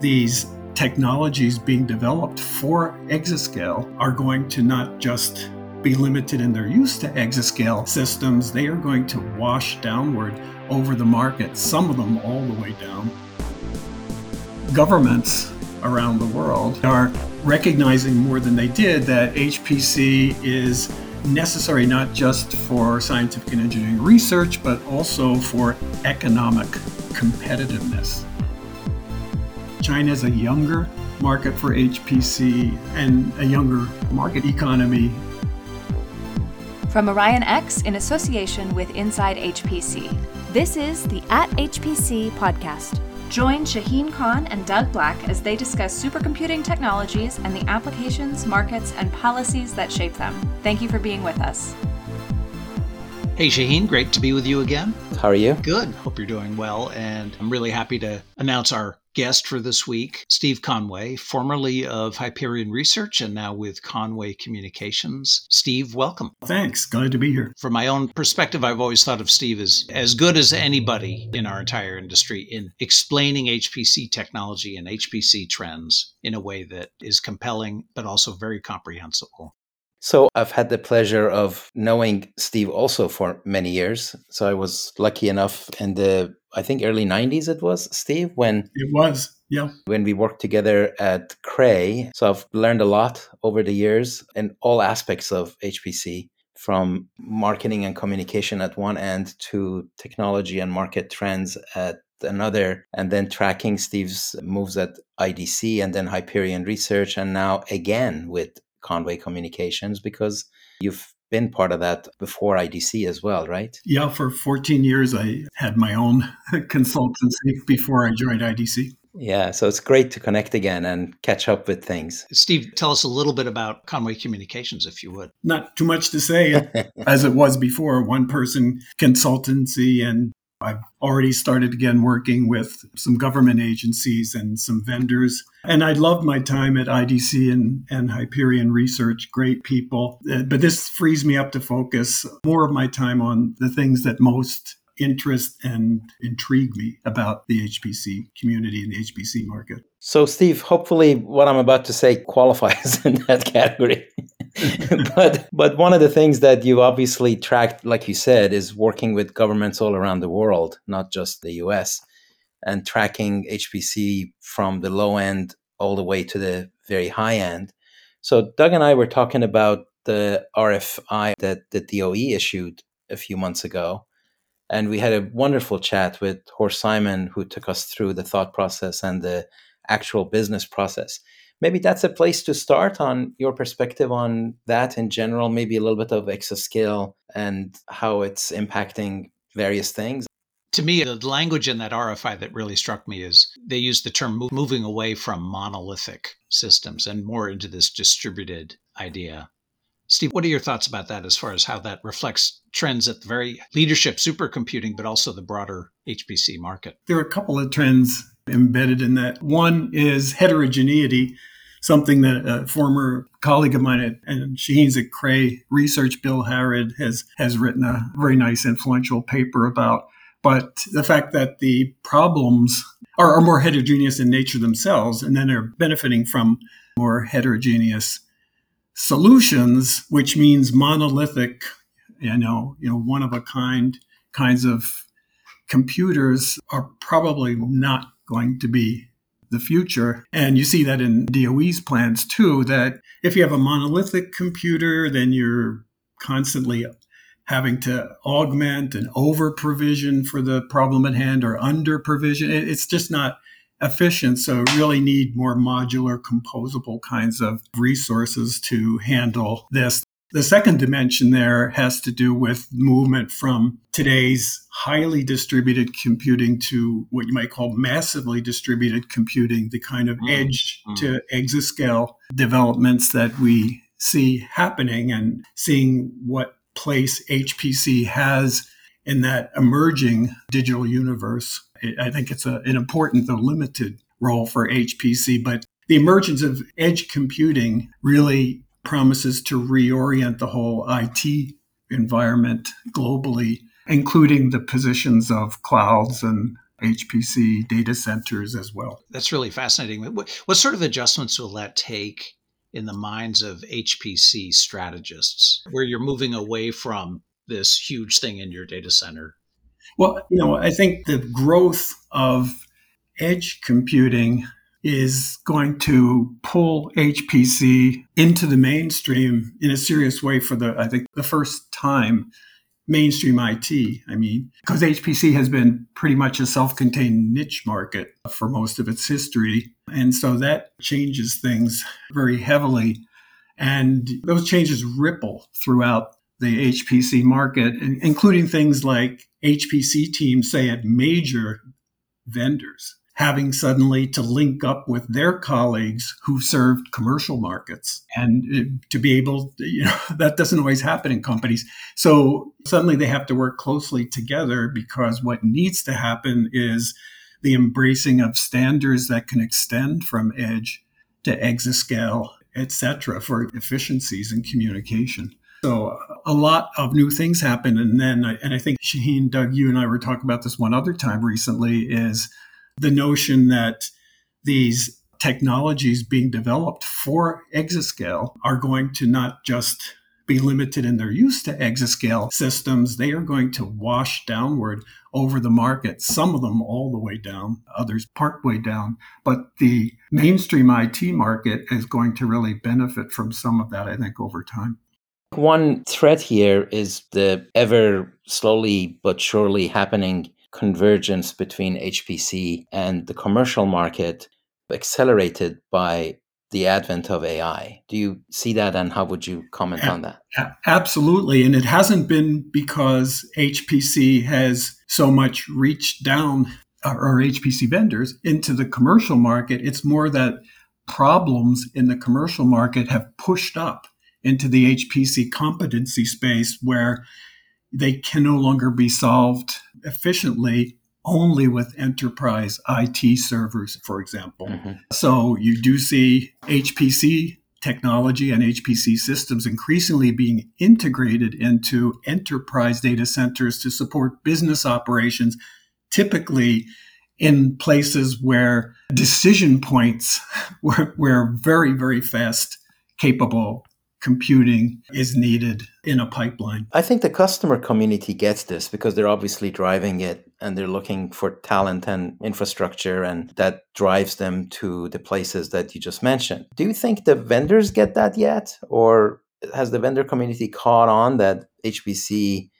these technologies being developed for exascale are going to not just be limited in their use to exascale systems, they are going to wash downward over the market, some of them all the way down. Governments around the world are recognizing more than they did that HPC is necessary not just for scientific and engineering research, but also for economic competitiveness. China is a younger market for HPC and a younger market economy. From OrionX in association with Inside HPC, this is the At HPC podcast. Join Shaheen Khan and Doug Black as they discuss supercomputing technologies and the applications, markets, and policies that shape them. Thank you for being with us. Hey, Shaheen, great to be with you again. How are you? Good. Hope you're doing well. And I'm really happy to announce our guest for this week, Steve Conway, formerly of Hyperion Research and now with Conway Communications. Steve, welcome. Thanks. Glad to be here. From my own perspective, I've always thought of Steve as as good as anybody in our entire industry in explaining HPC technology and HPC trends in a way that is compelling but also very comprehensible. So I've had the pleasure of knowing Steve also for many years. So I was lucky enough in the I think early 90s it was, Steve, when It was. Yeah. When we worked together at Cray. So I've learned a lot over the years in all aspects of HPC from marketing and communication at one end to technology and market trends at another, and then tracking Steve's moves at IDC and then Hyperion Research, and now again with Conway Communications because you've been part of that before IDC as well, right? Yeah, for 14 years, I had my own consultancy before I joined IDC. Yeah, so it's great to connect again and catch up with things. Steve, tell us a little bit about Conway Communications, if you would. Not too much to say, as it was before one person consultancy and I've already started again working with some government agencies and some vendors. And I loved my time at IDC and, and Hyperion Research, great people. Uh, but this frees me up to focus more of my time on the things that most interest and intrigue me about the HPC community and the HPC market. So, Steve, hopefully, what I'm about to say qualifies in that category. but but one of the things that you obviously tracked, like you said, is working with governments all around the world, not just the U.S., and tracking HPC from the low end all the way to the very high end. So, Doug and I were talking about the RFI that the DOE issued a few months ago and we had a wonderful chat with Horst Simon, who took us through the thought process and the actual business process. Maybe that's a place to start on your perspective on that in general, maybe a little bit of exascale and how it's impacting various things. To me, the language in that RFI that really struck me is they use the term moving away from monolithic systems and more into this distributed idea. Steve, what are your thoughts about that as far as how that reflects trends at the very leadership supercomputing, but also the broader HPC market? There are a couple of trends embedded in that. One is heterogeneity, something that a former colleague of mine at and Shaheen's at Cray Research, Bill Harrod, has has written a very nice influential paper about. But the fact that the problems are, are more heterogeneous in nature themselves, and then are benefiting from more heterogeneous solutions, which means monolithic, you know, you know, one of a kind kinds of computers are probably not going to be the future. And you see that in DOE's plans too, that if you have a monolithic computer, then you're constantly having to augment and over provision for the problem at hand or under provision. It's just not efficient. So really need more modular, composable kinds of resources to handle this. The second dimension there has to do with movement from today's highly distributed computing to what you might call massively distributed computing, the kind of mm, edge mm. to exascale developments that we see happening and seeing what place HPC has in that emerging digital universe. I think it's a, an important, though limited, role for HPC. But the emergence of edge computing really promises to reorient the whole IT environment globally, including the positions of clouds and HPC data centers as well. That's really fascinating. What, what sort of adjustments will that take in the minds of HPC strategists, where you're moving away from this huge thing in your data center? Well, you know, I think the growth of edge computing is going to pull HPC into the mainstream in a serious way for the, I think, the first time mainstream IT. I mean, because HPC has been pretty much a self contained niche market for most of its history. And so that changes things very heavily. And those changes ripple throughout the HPC market, including things like HPC teams, say at major vendors having suddenly to link up with their colleagues who served commercial markets and uh, to be able to, you know that doesn't always happen in companies. So suddenly they have to work closely together because what needs to happen is the embracing of standards that can extend from edge to exascale etc for efficiencies in communication. So a lot of new things happen. And then and i think shaheen doug you and i were talking about this one other time recently is the notion that these technologies being developed for exascale are going to not just be limited in their use to exascale systems, they are going to wash downward over the market, some of them all the way down, others part way down. But the mainstream IT market is going to really benefit from some of that, I think, over time. One threat here is the ever slowly but surely happening convergence between HPC and the commercial market accelerated by the advent of AI. Do you see that and how would you comment on that? Absolutely. And it hasn't been because HPC has so much reached down, or HPC vendors, into the commercial market. It's more that problems in the commercial market have pushed up into the HPC competency space where they can no longer be solved efficiently only with enterprise IT servers, for example. Mm-hmm. So you do see HPC technology and HPC systems increasingly being integrated into enterprise data centers to support business operations, typically in places where decision points were, were very, very fast capable computing is needed in a pipeline. I think the customer community gets this because they're obviously driving it and they're looking for talent and infrastructure, and that drives them to the places that you just mentioned. Do you think the vendors get that yet? Or has the vendor community caught on that HPC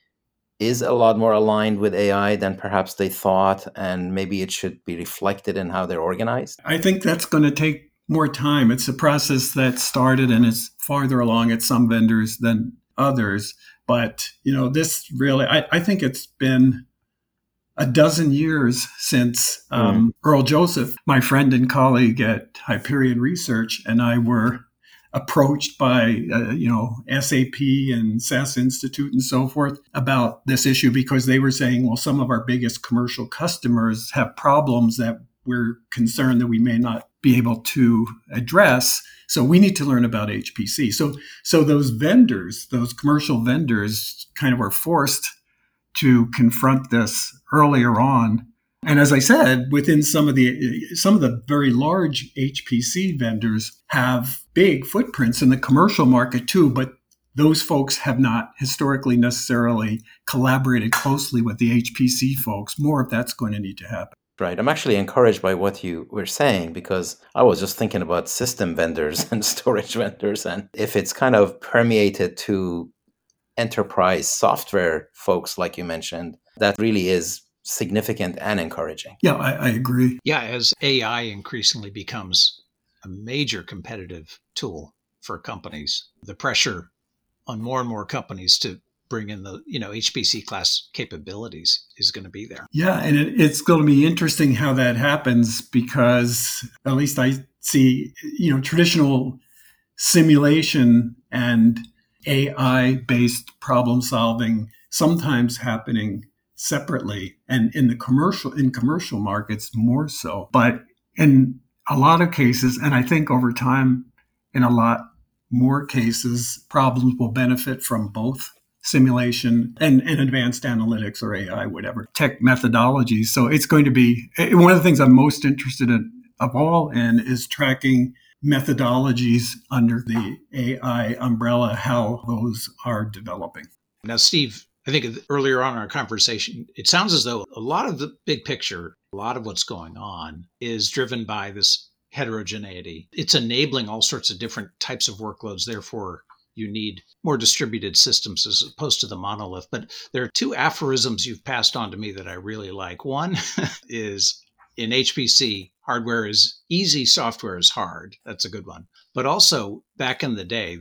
is a lot more aligned with AI than perhaps they thought, and maybe it should be reflected in how they're organized? I think that's going to take more time. It's a process that started and is farther along at some vendors than others. But, you know, this really, I, I think it's been a dozen years since um, mm. Earl Joseph, my friend and colleague at Hyperion Research, and I were approached by uh, you know SAP and SAS Institute and so forth about this issue because they were saying, well, some of our biggest commercial customers have problems that we're concerned that we may not be able to address. So we need to learn about HPC. So so those vendors, those commercial vendors, kind of were forced to confront this earlier on. And as I said, within some of the some of the very large HPC vendors have big footprints in the commercial market too, but those folks have not historically necessarily collaborated closely with the HPC folks. More of that's going to need to happen. Right. I'm actually encouraged by what you were saying because I was just thinking about system vendors and storage vendors. And if it's kind of permeated to enterprise software folks, like you mentioned, that really is significant and encouraging. Yeah, I, I agree. Yeah, as AI increasingly becomes a major competitive tool for companies, the pressure on more and more companies to bring in the you know HPC class capabilities is going to be there. Yeah, and it, it's going to be interesting how that happens because at least I see you know traditional simulation and AI based problem solving sometimes happening separately and in the commercial in commercial markets more so but in a lot of cases and i think over time in a lot more cases problems will benefit from both simulation and, and advanced analytics or AI, whatever tech methodologies. So it's going to be eh, one of the things I'm most interested in of all in is tracking methodologies under the AI umbrella, how those are developing. Now, Steve, I think earlier on in our conversation, it sounds as though a lot of the big picture, a lot of what's going on is driven by this heterogeneity. It's enabling all sorts of different types of workloads. Therefore, you need more distributed systems as opposed to the monolith. But there are two aphorisms you've passed on to me that I really like. One is in HPC, hardware is easy, software is hard. That's a good one. But also, back in the day,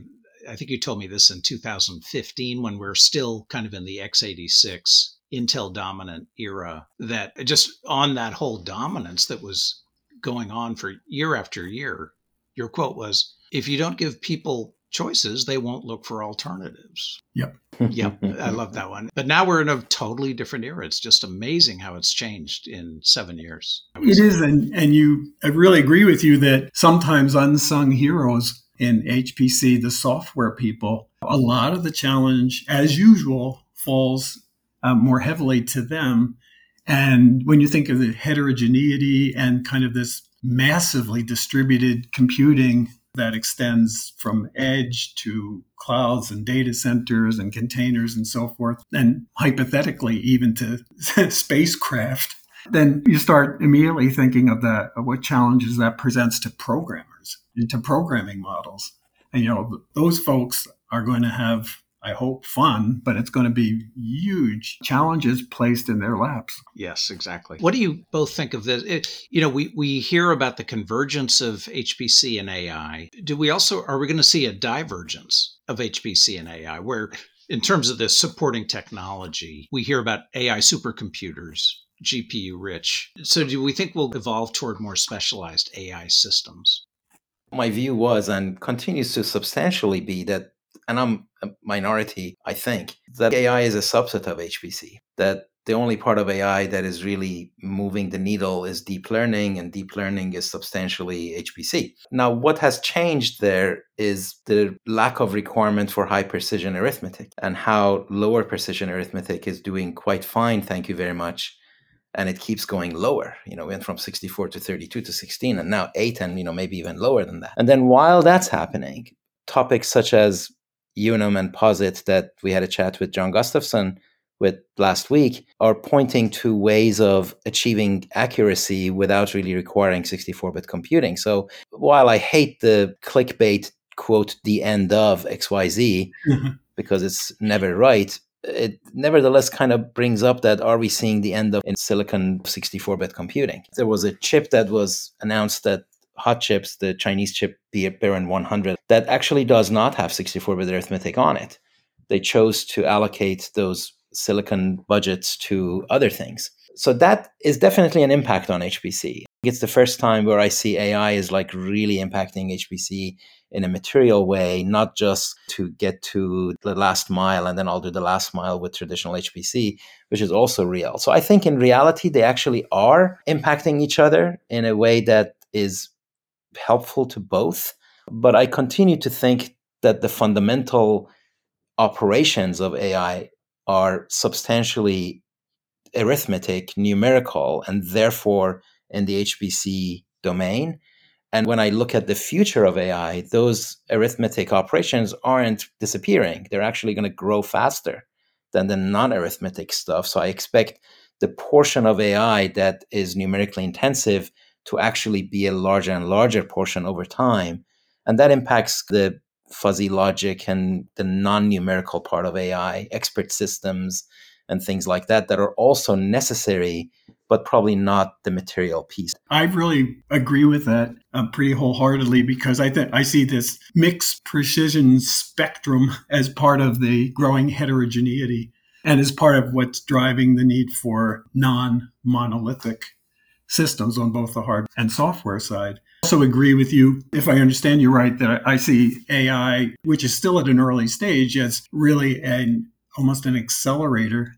I think you told me this in 2015 when we're still kind of in the x86 Intel dominant era, that just on that whole dominance that was going on for year after year, your quote was if you don't give people choices, they won't look for alternatives. Yep. yep. I love that one. But now we're in a totally different era. It's just amazing how it's changed in seven years. It say. is. And, and you, I really agree with you that sometimes unsung heroes in HPC, the software people, a lot of the challenge, as usual, falls uh, more heavily to them. And when you think of the heterogeneity and kind of this massively distributed computing that extends from edge to clouds and data centers and containers and so forth, and hypothetically even to spacecraft, then you start immediately thinking of that, of what challenges that presents to programmers and to programming models. And, you know, those folks are going to have I hope, fun, but it's going to be huge challenges placed in their laps. Yes, exactly. What do you both think of this? It, you know, we, we hear about the convergence of HPC and AI. Do we also, are we going to see a divergence of HPC and AI where, in terms of the supporting technology, we hear about AI supercomputers, GPU rich. So, do we think we'll evolve toward more specialized AI systems? My view was and continues to substantially be that and I'm a minority, I think, that AI is a subset of HPC, that the only part of AI that is really moving the needle is deep learning, and deep learning is substantially HPC. Now, what has changed there is the lack of requirement for high precision arithmetic and how lower precision arithmetic is doing quite fine, thank you very much. And it keeps going lower. You know, went from 64 to 32 to 16, and now 8, and, you know, maybe even lower than that. And then while that's happening, topics such as Unum and Posit that we had a chat with John Gustafson with last week are pointing to ways of achieving accuracy without really requiring 64-bit computing. So while I hate the clickbait quote the end of XYZ mm-hmm. because it's never right, it nevertheless kind of brings up that are we seeing the end of in silicon 64-bit computing? There was a chip that was announced that hot chips, the Chinese chip the Biren 100, that actually does not have 64 bit arithmetic on it. They chose to allocate those silicon budgets to other things. So that is definitely an impact on HPC. It's the first time where I see AI is like really impacting HPC in a material way, not just to get to the last mile and then I'll do the last mile with traditional HPC, which is also real. So I think in reality, they actually are impacting each other in a way that is helpful to both. But I continue to think that the fundamental operations of AI are substantially arithmetic, numerical, and therefore in the HPC domain. And when I look at the future of AI, those arithmetic operations aren't disappearing. They're actually going to grow faster than the non arithmetic stuff. So I expect the portion of AI that is numerically intensive to actually be a larger and larger portion over time. And that impacts the fuzzy logic and the non numerical part of AI, expert systems, and things like that, that are also necessary, but probably not the material piece. I really agree with that uh, pretty wholeheartedly because I think I see this mixed precision spectrum as part of the growing heterogeneity and as part of what's driving the need for non monolithic systems on both the hard and software side. I also agree with you, if I understand you right, that I see AI, which is still at an early stage, as really an almost an accelerator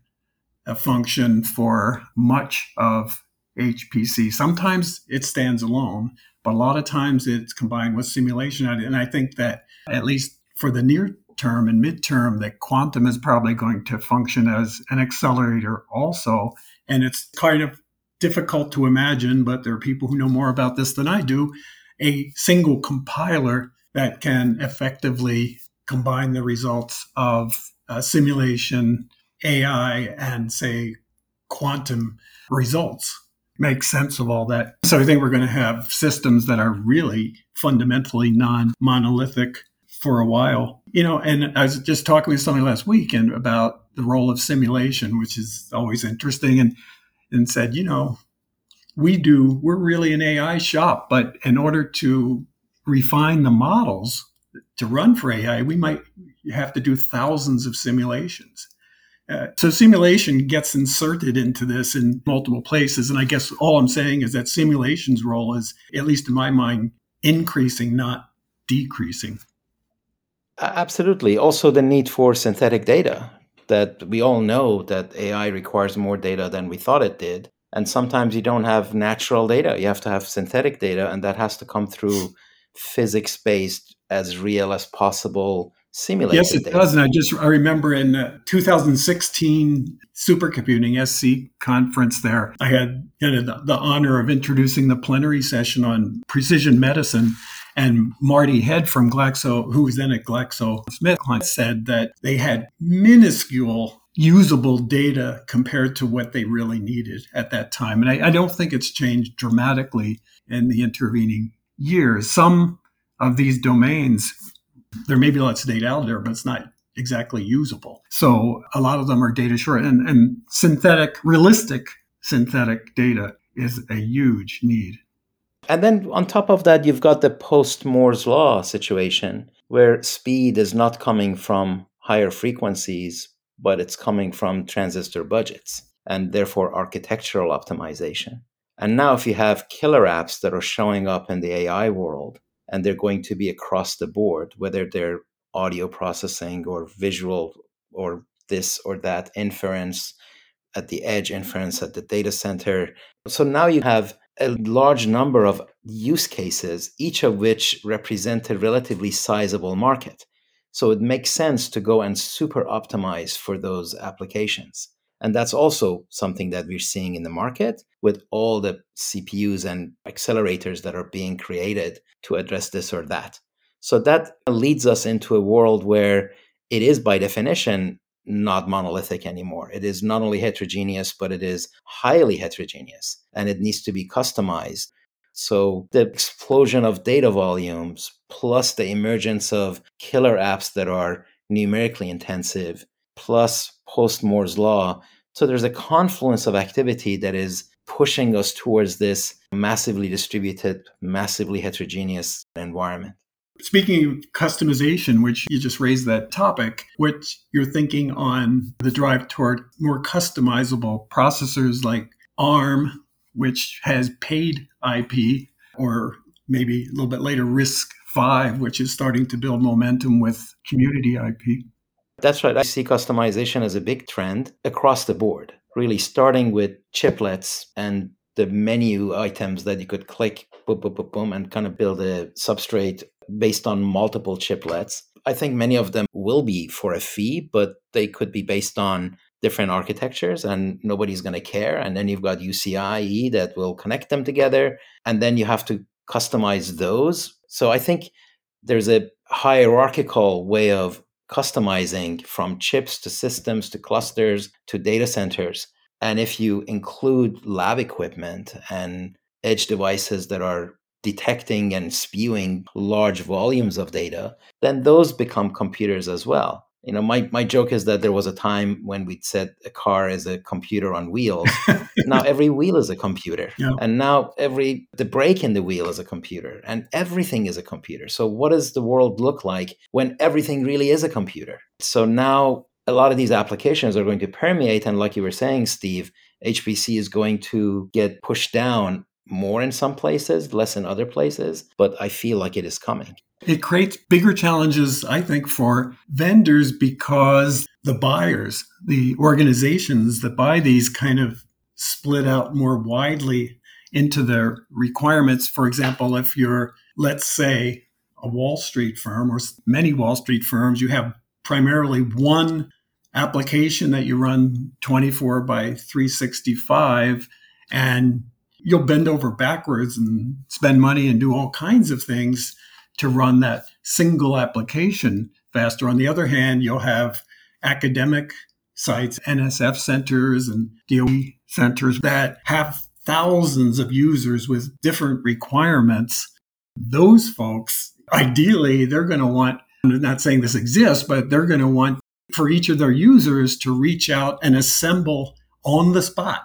a function for much of HPC. Sometimes it stands alone, but a lot of times it's combined with simulation. And I think that at least for the near term and midterm that quantum is probably going to function as an accelerator also. And it's kind of difficult to imagine, but there are people who know more about this than I do, a single compiler that can effectively combine the results of uh, simulation, AI, and say quantum results. Make sense of all that. So I think we're going to have systems that are really fundamentally non monolithic for a while. You know, and I was just talking with somebody last week and about the role of simulation, which is always interesting, and and said, you know, we do, we're really an AI shop, but in order to refine the models to run for AI, we might have to do thousands of simulations. Uh, so simulation gets inserted into this in multiple places. And I guess all I'm saying is that simulation's role is, at least in my mind, increasing, not decreasing. Absolutely. Also, the need for synthetic data that we all know that AI requires more data than we thought it did. And sometimes you don't have natural data, you have to have synthetic data, and that has to come through physics based, as real as possible simulated yes it data. does and i just i remember in uh, 2016 supercomputing sc conference there i had you know, the, the honor of introducing the plenary session on precision medicine and marty head from glaxo who was then at GlaxoSmithKline said that they had minuscule usable data compared to what they really needed at that time and I, I don't think it's changed dramatically in the intervening years some of these domains there may be lots of data out there, but it's not exactly usable. So a lot of them are data short and, and synthetic, realistic synthetic data is a huge need. And then on top of that, you've got the post Moore's law situation where speed is not coming from higher frequencies, but it's coming from transistor budgets and therefore architectural optimization. And now, if you have killer apps that are showing up in the AI world and they're going to be across the board, whether they're audio processing or visual or this or that inference at the edge, inference at the data center. So now you have a large number of use cases, each of which represent a relatively sizable market. So it makes sense to go and super optimize for those applications. And that's also something that we're seeing in the market with all the CPUs and accelerators that are being created to address this or that. So that leads us into a world where it is, by definition, not monolithic anymore. It is not only heterogeneous, but it is highly heterogeneous and it needs to be customized. So the explosion of data volumes plus the emergence of killer apps that are numerically intensive plus post Moore's law. So there's a confluence of activity that is pushing us towards this massively distributed, massively heterogeneous environment. Speaking of customization, which you just raised that topic, which you're thinking on the drive toward more customizable processors like ARM, which has paid IP, or maybe a little bit later RISC-V, which is starting to build momentum with community IP. That's right. I see customization as a big trend across the board, really starting with chiplets and the menu items that you could click, boom, boom, boom, boom, and kind of build a substrate based on multiple chiplets. I think many of them will be for a fee, but they could be based on different architectures and nobody's going to care. And then you've got UCIe that will connect them together. And then you have to customize those. So I think there's a hierarchical way of customizing from chips to systems to clusters to data centers. And if you include lab equipment and edge devices that are detecting and spewing large volumes of data, then those become computers as well. You know my, my joke is that there was a time when we'd said a car is a computer on wheels. Now every wheel is a computer yeah. and now every the brake in the wheel is a computer and everything is a computer. So what does the world look like when everything really is a computer? So now a lot of these applications are going to permeate and like you were saying steve hpc is going to get pushed down more in some places less in other places but i feel like it is coming it creates bigger challenges, I think, for vendors because the buyers, the organizations that buy these kind of split out more widely into their requirements. For example, if you're, let's say, a Wall Street firm or many Wall Street firms, you have primarily one application that you run 24 by 365 and you'll bend over backwards and spend money and do all kinds of things to run that single application faster. On the other hand, you'll have academic sites, NSF centers and DOE centers that have thousands of users with different requirements. Those folks, ideally, they're going to want, I'm not saying this exists, but they're going to want for each of their users to reach out and assemble on the spot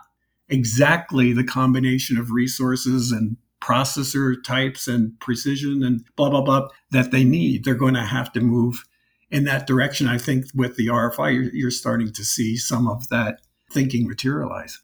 exactly the combination of resources and processor types and precision and blah, blah, blah that they need. They're going to have to move in that direction. I think with the RFI, you're, you're starting to see some of that thinking materialize.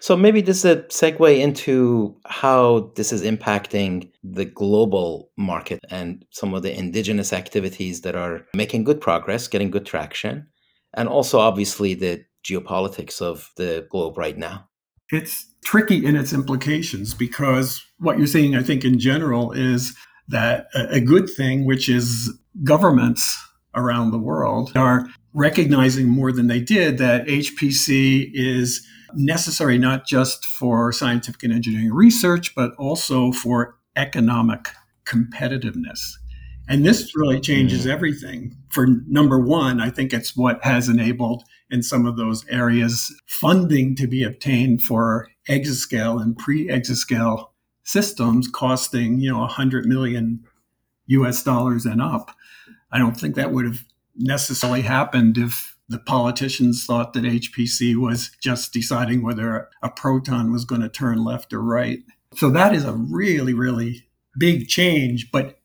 So maybe this is a segue into how this is impacting the global market and some of the indigenous activities that are making good progress, getting good traction, and also obviously the geopolitics of the globe right now. It's tricky in its implications because what you're seeing, I think, in general, is that a good thing, which is governments around the world, are recognizing more than they did that HPC is necessary not just for scientific and engineering research, but also for economic competitiveness. And this really changes mm. everything. For number one, I think it's what has enabled in some of those areas funding to be obtained for exascale and pre exascale systems costing, you know, 100 million US dollars and up. I don't think that would have necessarily happened if the politicians thought that HPC was just deciding whether a proton was going to turn left or right. So that is a really, really big change. But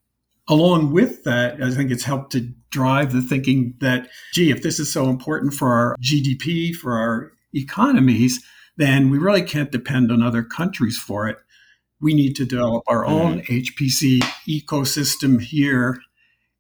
along with that, I think it's helped to drive the thinking that, gee, if this is so important for our GDP, for our economies, then we really can't depend on other countries for it. We need to develop our mm-hmm. own HPC ecosystem here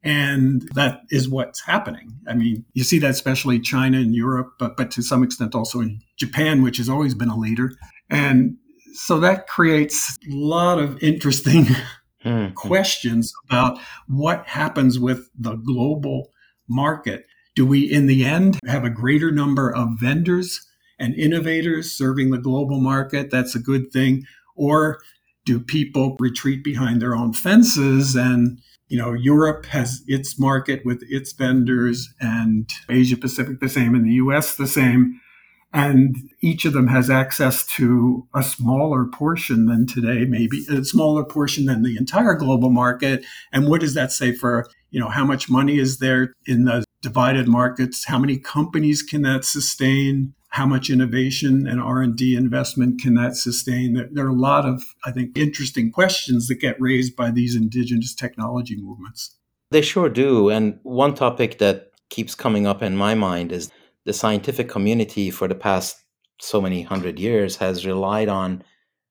and that is what's happening. I mean, you see that especially China and Europe, but, but to some extent also in Japan, which has always been a leader. And so that creates a lot of interesting mm-hmm. questions about what happens with the global market. Do we, in the end, have a greater number of vendors and innovators serving the global market? That's a good thing. Or do people retreat behind their own fences and you know, Europe has its market with its vendors and Asia Pacific the same and the US the same. And each of them has access to a smaller portion than today, maybe a smaller portion than the entire global market. And what does that say for, you know, how much money is there in the divided markets? How many companies can that sustain? how much innovation and r&d investment can that sustain there, are a lot of i think interesting questions that get raised by these indigenous technology movements they sure do and one topic that keeps coming up in my mind is the scientific community for the past so many hundred years has relied on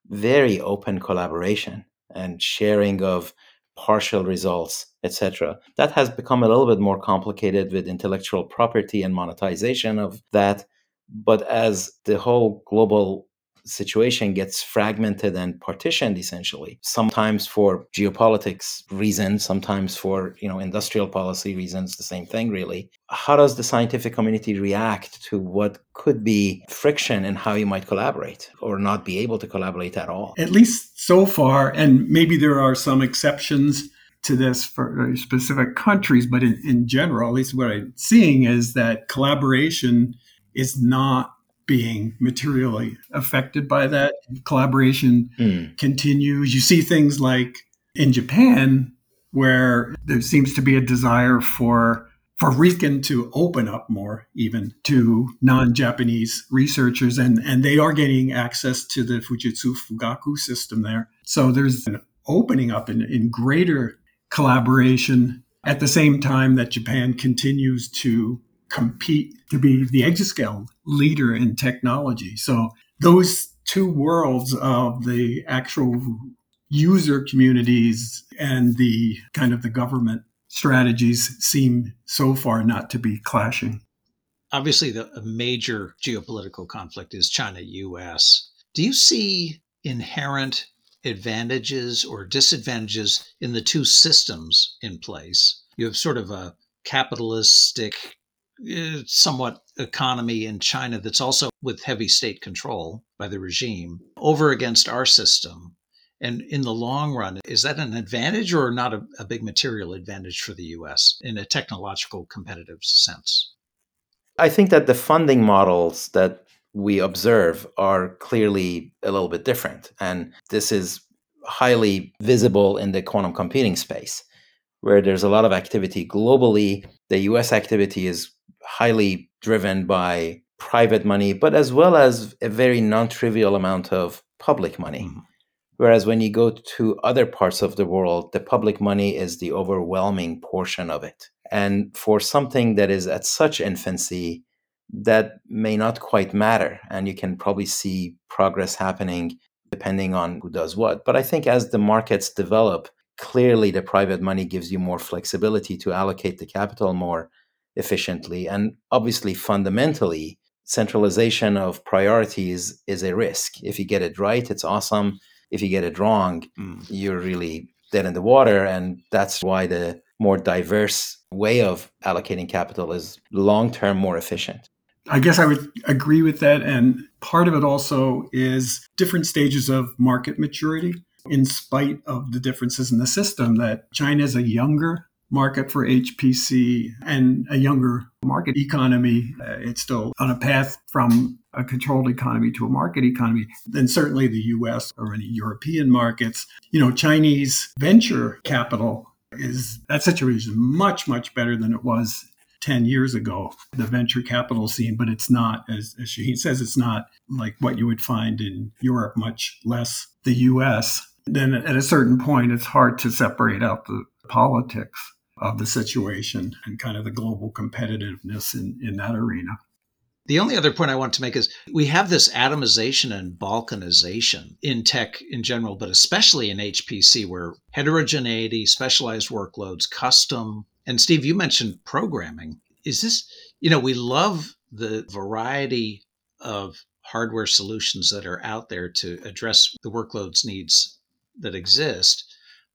very open collaboration and sharing of partial results etc that has become a little bit more complicated with intellectual property and monetization of that. But as the whole global situation gets fragmented and partitioned essentially sometimes for geopolitics reasons sometimes for you know industrial policy reasons the same thing really. How does the scientific community react to what could be friction in how you might collaborate or not be able to collaborate at all? At least so far and maybe there are some exceptions to this for uh, specific countries but in, in general at least what i'm seeing is that collaboration is not being materially affected by that. Collaboration mm. continues. You see things like in Japan, where there seems to be a desire for for RIKEN to open up more even to non-Japanese researchers and, and they are getting access to the Fujitsu Fugaku system there. So there's an opening up in, in greater collaboration at the same time that Japan continues to compete to be the exascale leader in technology. So those two worlds of the actual user communities and the kind of the government strategies seem so far not to be clashing. Obviously, the major geopolitical conflict is China US. Do you see inherent advantages or disadvantages in the two systems in place? You have sort of a capitalistic, Eh, somewhat economy in China that's also with heavy state control by the regime over against our system. And in the long run, is that an advantage or not a, a big material advantage for the US in a technological competitive sense? I think that the funding models that we observe are clearly a little bit different. And this is highly visible in the quantum computing space, where there's a lot of activity globally. The US activity is highly driven by private money, but as well as a very non trivial amount of public money. Mm-hmm. Whereas when you go to other parts of the world, the public money is the overwhelming portion of it. And for something that is at such infancy, that may not quite matter. And you can probably see progress happening depending on who does what. But I think as the markets develop, clearly the private money gives you more flexibility to allocate the capital more efficiently. And obviously, fundamentally, centralization of priorities is a risk. If you get it right, it's awesome. If you get it wrong, mm. you're really dead in the water. And that's why the more diverse way of allocating capital is long term more efficient. I guess I would agree with that. And part of it also is different stages of market maturity. In spite of the differences in the system, that China is a younger market for HPC and a younger market economy. Uh, it's still on a path from a controlled economy to a market economy. Then certainly the US or any European markets. You know, Chinese venture capital is that situation is much, much better than it was 10 years ago, the venture capital scene, but it's not, as, as Shaheen says, it's not like what you would find in Europe, much less the US. Then at a certain point, it's hard to separate out the politics of the situation and kind of the global competitiveness in, in that arena. The only other point I want to make is we have this atomization and balkanization in tech in general, but especially in HPC, where heterogeneity, specialized workloads, custom and Steve, you mentioned programming. Is this, you know, we love the variety of hardware solutions that are out there to address the workloads needs that exist.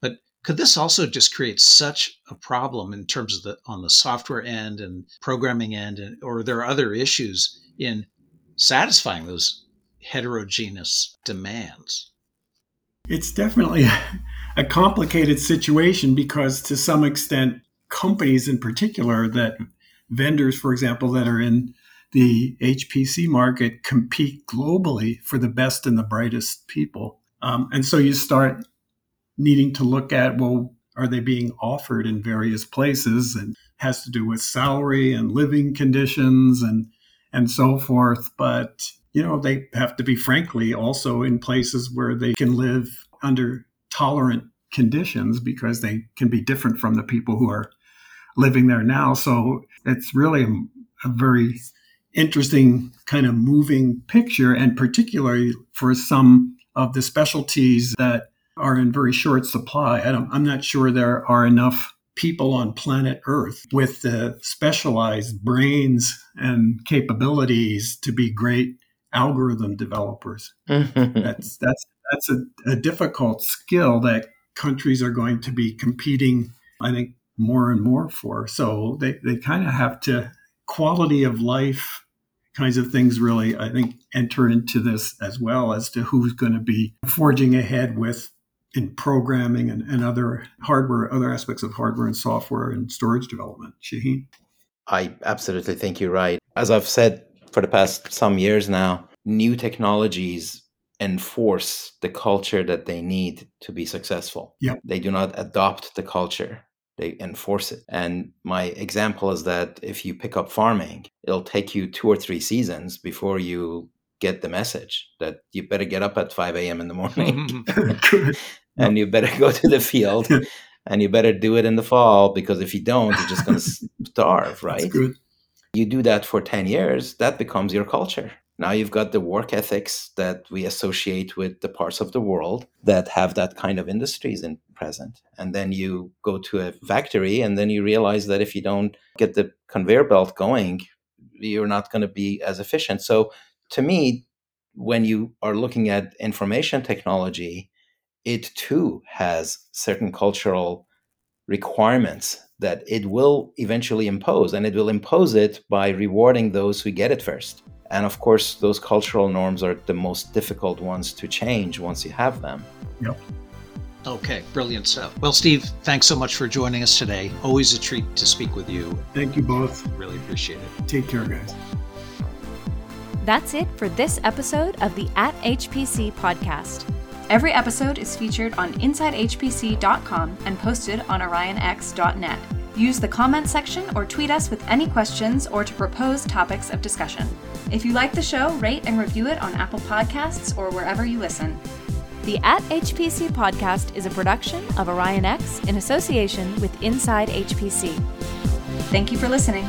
But could this also just create such a problem in terms of the on the software end and programming end, and, or there are other issues in satisfying those heterogeneous demands? It's definitely a complicated situation because, to some extent, companies in particular that vendors, for example, that are in the HPC market compete globally for the best and the brightest people. Um, and so you start needing to look at, well, are they being offered in various places and has to do with salary and living conditions and and so forth. But you know, they have to be frankly also in places where they can live under tolerant conditions because they can be different from the people who are living there now. So it's really a, a very interesting kind of moving picture, and particularly for some of the specialties that are in very short supply. I am not sure there are enough people on planet Earth with the specialized brains and capabilities to be great algorithm developers. Mm-hmm. that's that's that's a, a difficult skill that countries are going to be competing. I think more and more for. So they, they kind of have to quality of life kinds of things really, I think, enter into this as well as to who's going to be forging ahead with in programming and, and other hardware, other aspects of hardware and software and storage development. Shaheen? I absolutely think you're right. As I've said for the past some years now, new technologies enforce the culture that they need to be successful. Yep. They do not adopt the culture they enforce it. And my example is that if you pick up farming, it'll take you two or three seasons before you get the message that you better get up at 5 a.m. in the morning and you better go to the field and you better do it in the fall because if you don't, you're just going to starve, right? You do that for 10 years, that becomes your culture. Now you've got the work ethics that we associate with the parts of the world that have that kind of industries in present. And then you go to a factory and then you realize that if you don't get the conveyor belt going, you're not going to be as efficient. So to me, when you are looking at information technology, it too has certain cultural requirements that it will eventually impose, and it will impose it by rewarding those who get it first. And of course, those cultural norms are the most difficult ones to change once you have them. Yep. Okay, brilliant stuff. Well, Steve, thanks so much for joining us today. Always a treat to speak with you. Thank you both. Really appreciate it. Take care, guys. That's it for this episode of the At HPC podcast. Every episode is featured on InsideHPC.com and posted on OrionX.net. Use the comment section or tweet us with any questions or to propose topics of discussion. If you like the show, rate and review it on Apple Podcasts or wherever you listen. The At HPC podcast is a production of OrionX in association with Inside HPC. Thank you for listening.